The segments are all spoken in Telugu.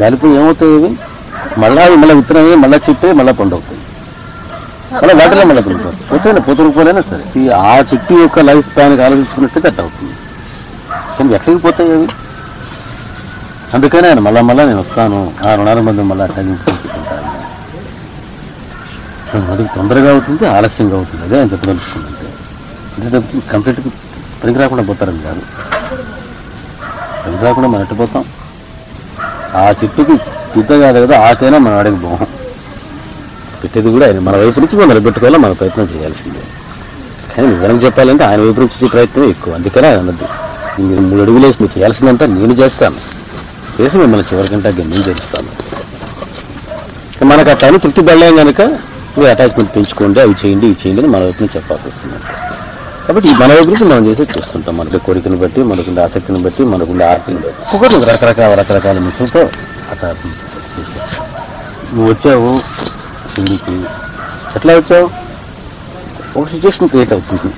దానిపై ఏమవుతాయి ఇవి? మళ్ళా మళ్ళీ విత్తనం మళ్ళీ చెట్టు మళ్ళీ పండు అవుతాయి. మళ్ళీ వాటిలో మళ్ళీ పండుతాయి పోతేనే పోతురు పోలేనా సరే. ఈ ఆ చెట్టు యొక్క లైఫ్ స్పాన్కి ఆలోచించుకున్నట్టు అట్ట అవుతుంది. కానీ ఎక్కడికి పోతాయి అవి? అందుకనే ఆయన మళ్ళా మళ్ళా నేను వస్తాను. ఆ రుణాల మంది మళ్ళీ అట్లా నింపుకుంటాను అది తొందరగా అవుతుంది ఆలస్యంగా అవుతుంది. అదే ఆయన చెప్పదలుచుకుందంటే అంటే కంప్లీట్గా పనికి రాకుండా పోతారని కాదు. అది రాకుండా మనం ఎట్టిపోతాం ఆ చెట్టుకి యుద్ధ కాదు కదా ఆకైనా మనం అడిగి పోం పెట్టేది కూడా ఆయన. మన వైపు నుంచి మనం పెట్టుకోవాలో మన ప్రయత్నం చేయాల్సిందే. కానీ నిజానికి చెప్పాలంటే ఆయన వైపు నుంచి ప్రయత్నం ఎక్కువ. అందుకనే ఆయన అన్నది. మీరు మూడు అడుగులు వేసి నీకు చేయాల్సిందంతా నేను చేస్తాను. చేసి మిమ్మల్ని చివరికంటే గమ్యం చేస్తాను మనకు ఆ పని తృప్తి పడలేం కనుక మీరు అటాచ్మెంట్ పెంచుకోండి అవి చేయండి ఇవి చేయండి అని మన వైపు నుంచి చెప్పాల్సి వస్తుంది. కాబట్టి మన అభివృద్ధి మనం చేసి చూస్తుంటాం. మనకి కోరికను బట్టి మనకుండే ఆసక్తిని బట్టి మనకుండే ఆర్తిని బట్టి. ఒక్కొక్కరు రకరకాల రకరకాల మిషన్తో అట్లా నువ్వు వచ్చావు హిందీకి ఎట్లా వచ్చావు? ఒక సిచ్యువేషన్ క్రియేట్ అవుతుంది.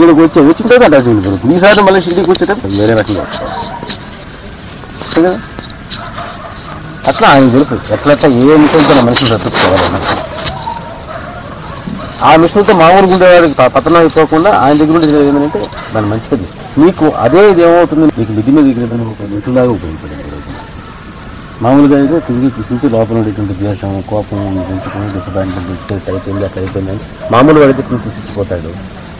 ఈయనకు వచ్చే వచ్చిన తర్వాత అటాచ్మెంట్ పెరుగుతుంది ఈసారి మళ్ళీ షిండికి వచ్చేటప్పుడు వేరే రకంగా వస్తాం కదా? అట్లా ఆయన తెలుసు. ఎట్లా ఏ ముఖ్యంతో నా మనిషిని ఆ మిషన్తో మామూలుగా ఉండేవాడికి పతనం అయిపోకుండా ఆయన దగ్గర నుండి జరిగింది ఏంటంటే దాని మంచిది. మీకు అదే ఇది ఏమవుతుంది? మీకు మిది మీద దిగినటువంటి ఒక మిషన్లాగా ఉపయోగపడింది మామూలుగా అయితే తిరిగి కృషించి లోపల ఉండేటువంటి ద్వేషం కోపం పెంచుకొని డిసప్పాయింట్మెంట్ పెంచుకొని అయిపోయింది అక్కడ అయిపోయిందని అని మామూలు వాడితే కృషించిపోతాడు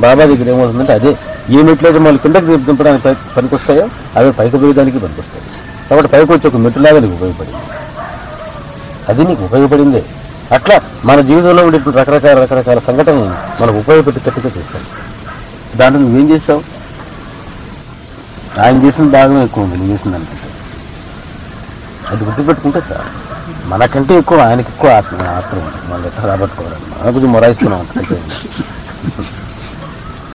బాబా దగ్గర ఏమవుతుందంటే అదే ఏ మెట్లయితే మళ్ళీ కిందకి దింపడానికి పనికొస్తాయో అవి పైకి పోయడానికి పనికొస్తాయి. కాబట్టి పైకి వచ్చి ఒక మెట్టులాగా నీకు ఉపయోగపడింది. అది నీకు ఉపయోగపడిందే. అట్లా మన జీవితంలో ఉండేటువంటి రకరకాల రకరకాల సంఘటనలు మనకు ఉపయోగపెట్టేటట్టుగా చేస్తాం దాంట్లో నువ్వేం చేస్తావు? ఆయన చేసిన భాగం ఎక్కువ ఉంది నువ్వు చేసిన దానికంటే. అది గుర్తుపెట్టుకుంటే చాలు. మనకంటే ఎక్కువ ఆయనకి ఎక్కువ ఆత్మ ఆత్మ ఉంది. మనం ఎట్లా రాబట్టుకోవాలి. మన కొద్దిగా మొరాయిస్తున్నాం అంతే